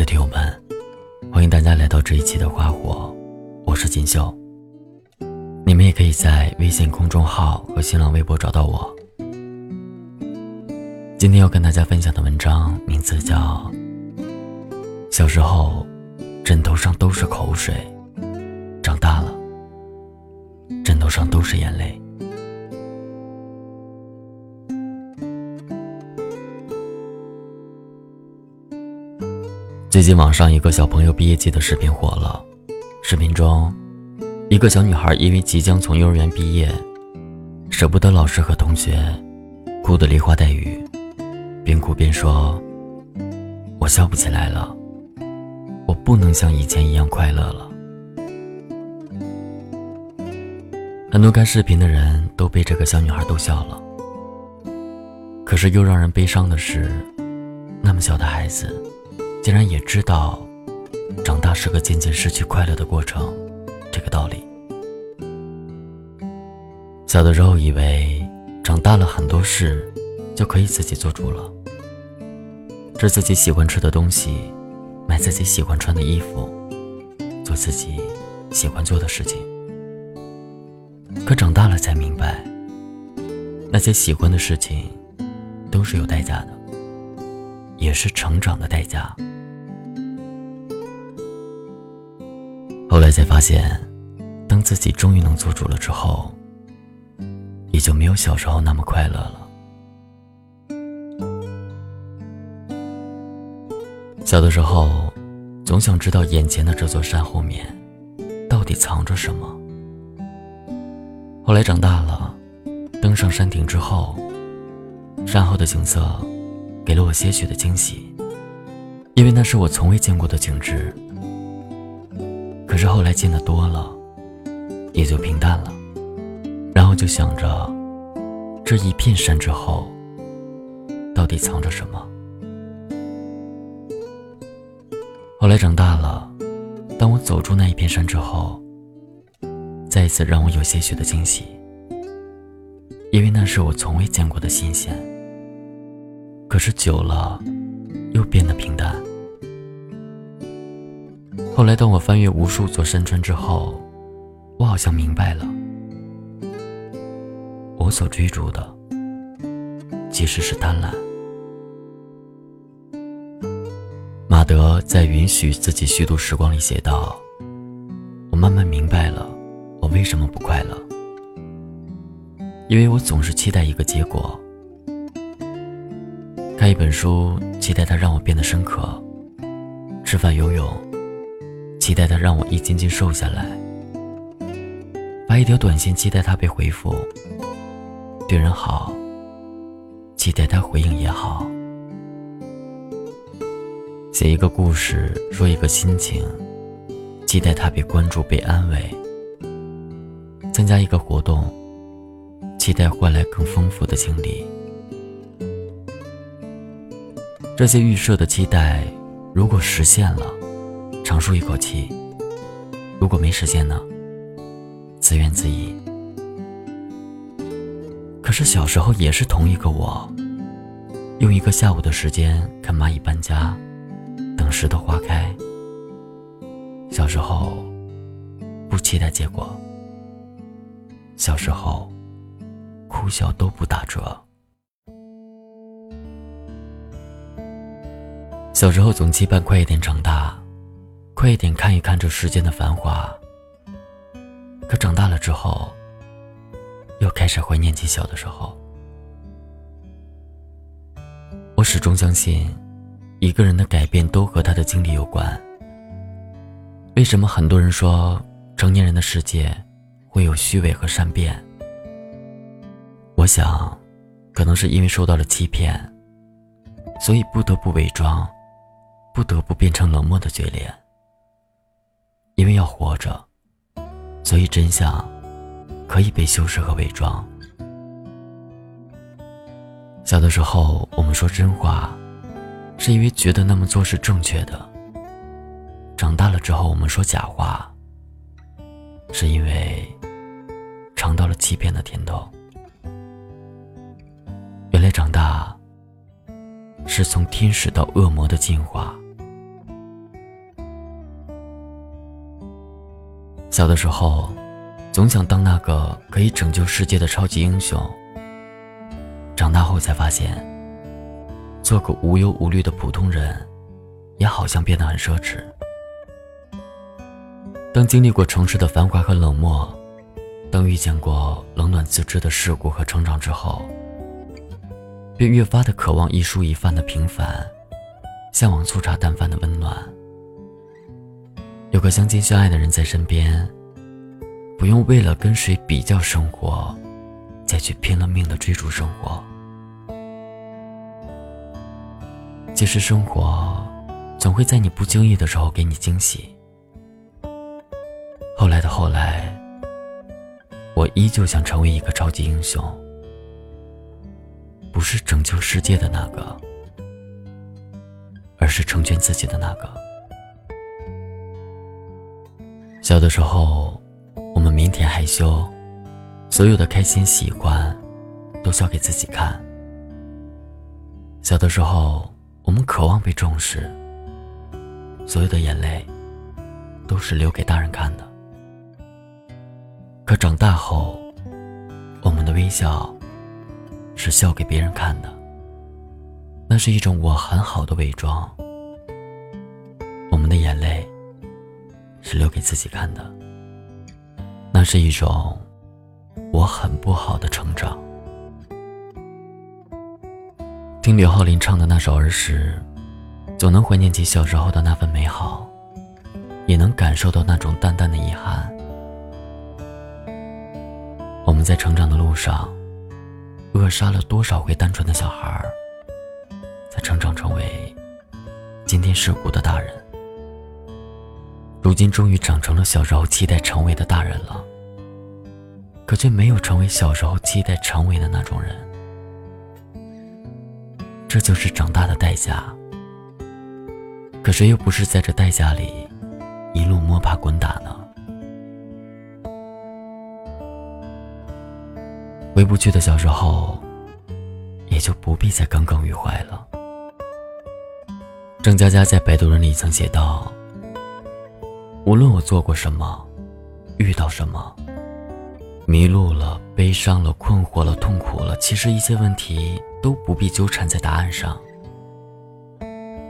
的听友们，欢迎大家来到这一期的花火，我是锦绣。你们也可以在微信公众号和新浪微博找到我。今天要跟大家分享的文章名字叫《小时候枕头上都是口水，长大了枕头上都是眼泪》。最近网上一个小朋友毕业季的视频火了，视频中，一个小女孩因为即将从幼儿园毕业，舍不得老师和同学，哭得梨花带雨，边哭边说：“我笑不起来了，我不能像以前一样快乐了。”很多看视频的人都被这个小女孩逗笑了，可是又让人悲伤的是，那么小的孩子。竟然也知道，长大是个渐渐失去快乐的过程，这个道理。小的时候以为，长大了很多事就可以自己做主了，吃自己喜欢吃的东西，买自己喜欢穿的衣服，做自己喜欢做的事情。可长大了才明白，那些喜欢的事情，都是有代价的，也是成长的代价。后来才发现，当自己终于能做主了之后，也就没有小时候那么快乐了。小的时候，总想知道眼前的这座山后面，到底藏着什么。后来长大了，登上山顶之后，山后的景色，给了我些许的惊喜，因为那是我从未见过的景致。可是后来见的多了，也就平淡了。然后就想着，这一片山之后，到底藏着什么？后来长大了，当我走出那一片山之后，再一次让我有些许的惊喜，因为那是我从未见过的新鲜。可是久了，又变得平淡。后来，当我翻越无数座山川之后，我好像明白了，我所追逐的其实是贪婪。马德在《允许自己虚度时光》里写道：“我慢慢明白了，我为什么不快乐，因为我总是期待一个结果。看一本书，期待它让我变得深刻；吃饭、游泳。”期待他让我一斤斤瘦下来，发一条短信，期待他被回复；对人好，期待他回应也好；写一个故事，说一个心情，期待他被关注、被安慰；参加一个活动，期待换来更丰富的经历。这些预设的期待，如果实现了。长舒一口气。如果没时间呢？自怨自艾。可是小时候也是同一个我，用一个下午的时间看蚂蚁搬家，等石头花开。小时候不期待结果，小时候哭笑都不打折。小时候总期盼快一点长大。快一点看一看这世间的繁华。可长大了之后，又开始怀念起小的时候。我始终相信，一个人的改变都和他的经历有关。为什么很多人说成年人的世界会有虚伪和善变？我想，可能是因为受到了欺骗，所以不得不伪装，不得不变成冷漠的嘴脸。因为要活着，所以真相可以被修饰和伪装。小的时候，我们说真话，是因为觉得那么做是正确的；长大了之后，我们说假话，是因为尝到了欺骗的甜头。原来长大是从天使到恶魔的进化，小的时候，总想当那个可以拯救世界的超级英雄。长大后才发现，做个无忧无虑的普通人，也好像变得很奢侈。当经历过城市的繁华和冷漠，当遇见过冷暖自知的世故和成长之后，便越发的渴望一蔬一饭的平凡，向往粗茶淡饭的温暖。有个相亲相爱的人在身边，不用为了跟谁比较生活，再去拼了命的追逐生活。其实生活总会在你不经意的时候给你惊喜。后来的后来，我依旧想成为一个超级英雄，不是拯救世界的那个，而是成全自己的那个。小的时候，我们腼腆害羞，所有的开心喜欢，都笑给自己看。小的时候，我们渴望被重视，所有的眼泪，都是留给大人看的。可长大后，我们的微笑，是笑给别人看的。那是一种我很好的伪装。我们的眼泪。是留给自己看的，那是一种我很不好的成长。听刘浩林唱的那首《儿时》，总能怀念起小时候的那份美好，也能感受到那种淡淡的遗憾。我们在成长的路上，扼杀了多少回单纯的小孩，在成长成为今天世故的大人。如今终于长成了小时候期待成为的大人了，可却没有成为小时候期待成为的那种人。这就是长大的代价。可谁又不是在这代价里一路摸爬滚打呢？回不去的小时候，也就不必再耿耿于怀了。郑佳佳在《摆渡人》里曾写道。无论我做过什么，遇到什么，迷路了、悲伤了、困惑了、痛苦了，其实一切问题都不必纠缠在答案上。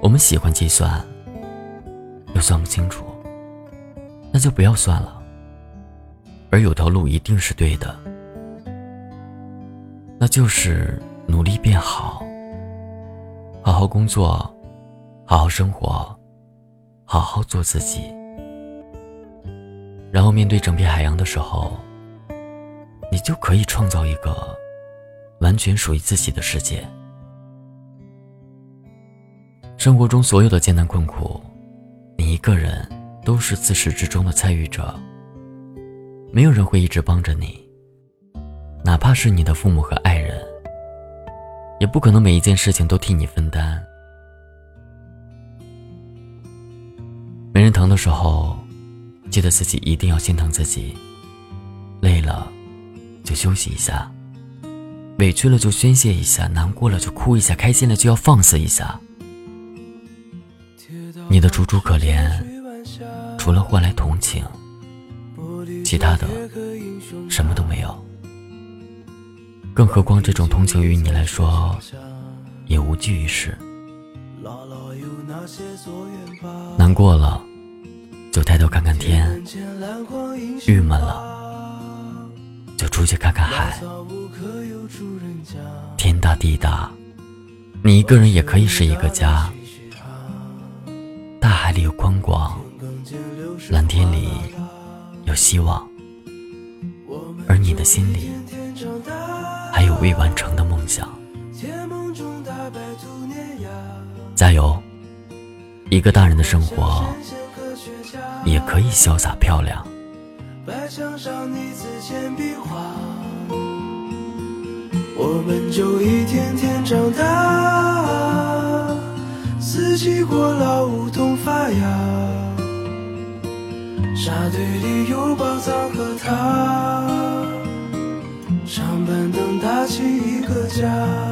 我们喜欢计算，又算不清楚，那就不要算了。而有条路一定是对的，那就是努力变好，好好工作，好好生活，好好做自己。然后面对整片海洋的时候，你就可以创造一个完全属于自己的世界。生活中所有的艰难困苦，你一个人都是自始至终的参与者。没有人会一直帮着你，哪怕是你的父母和爱人，也不可能每一件事情都替你分担。没人疼的时候。记得自己一定要心疼自己，累了就休息一下，委屈了就宣泄一下，难过了就哭一下，开心了就要放肆一下。你的楚楚可怜，除了换来同情，其他的什么都没有。更何况这种同情于你来说也无济于事。难过了。就抬头看看天，郁闷了，就出去看看海。天大地大，你一个人也可以是一个家。大海里有宽广，蓝天里有希望，而你的心里还有未完成的梦想。加油，一个大人的生活。也可以潇洒漂亮。白墙上你字铅笔画我们就一天天长大四季过老梧桐发芽。沙堆里有宝藏和他长板凳搭起一个家。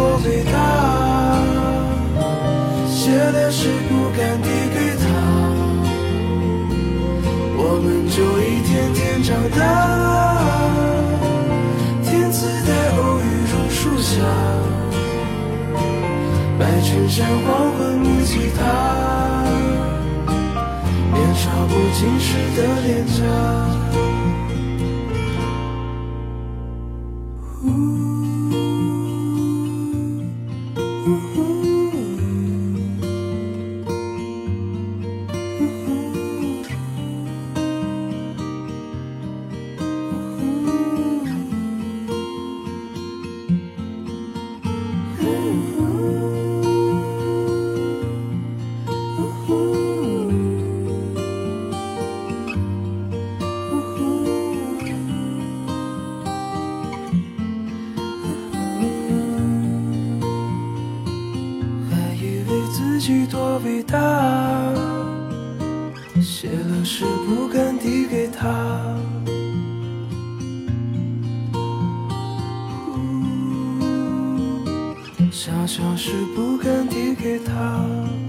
多伟大，写的诗不敢递给他，我们就一天天长大。天自带偶遇榕树下，白衬衫黄昏木吉他，年少不经事的脸颊。写了诗不敢递给他，想想是不敢递给他。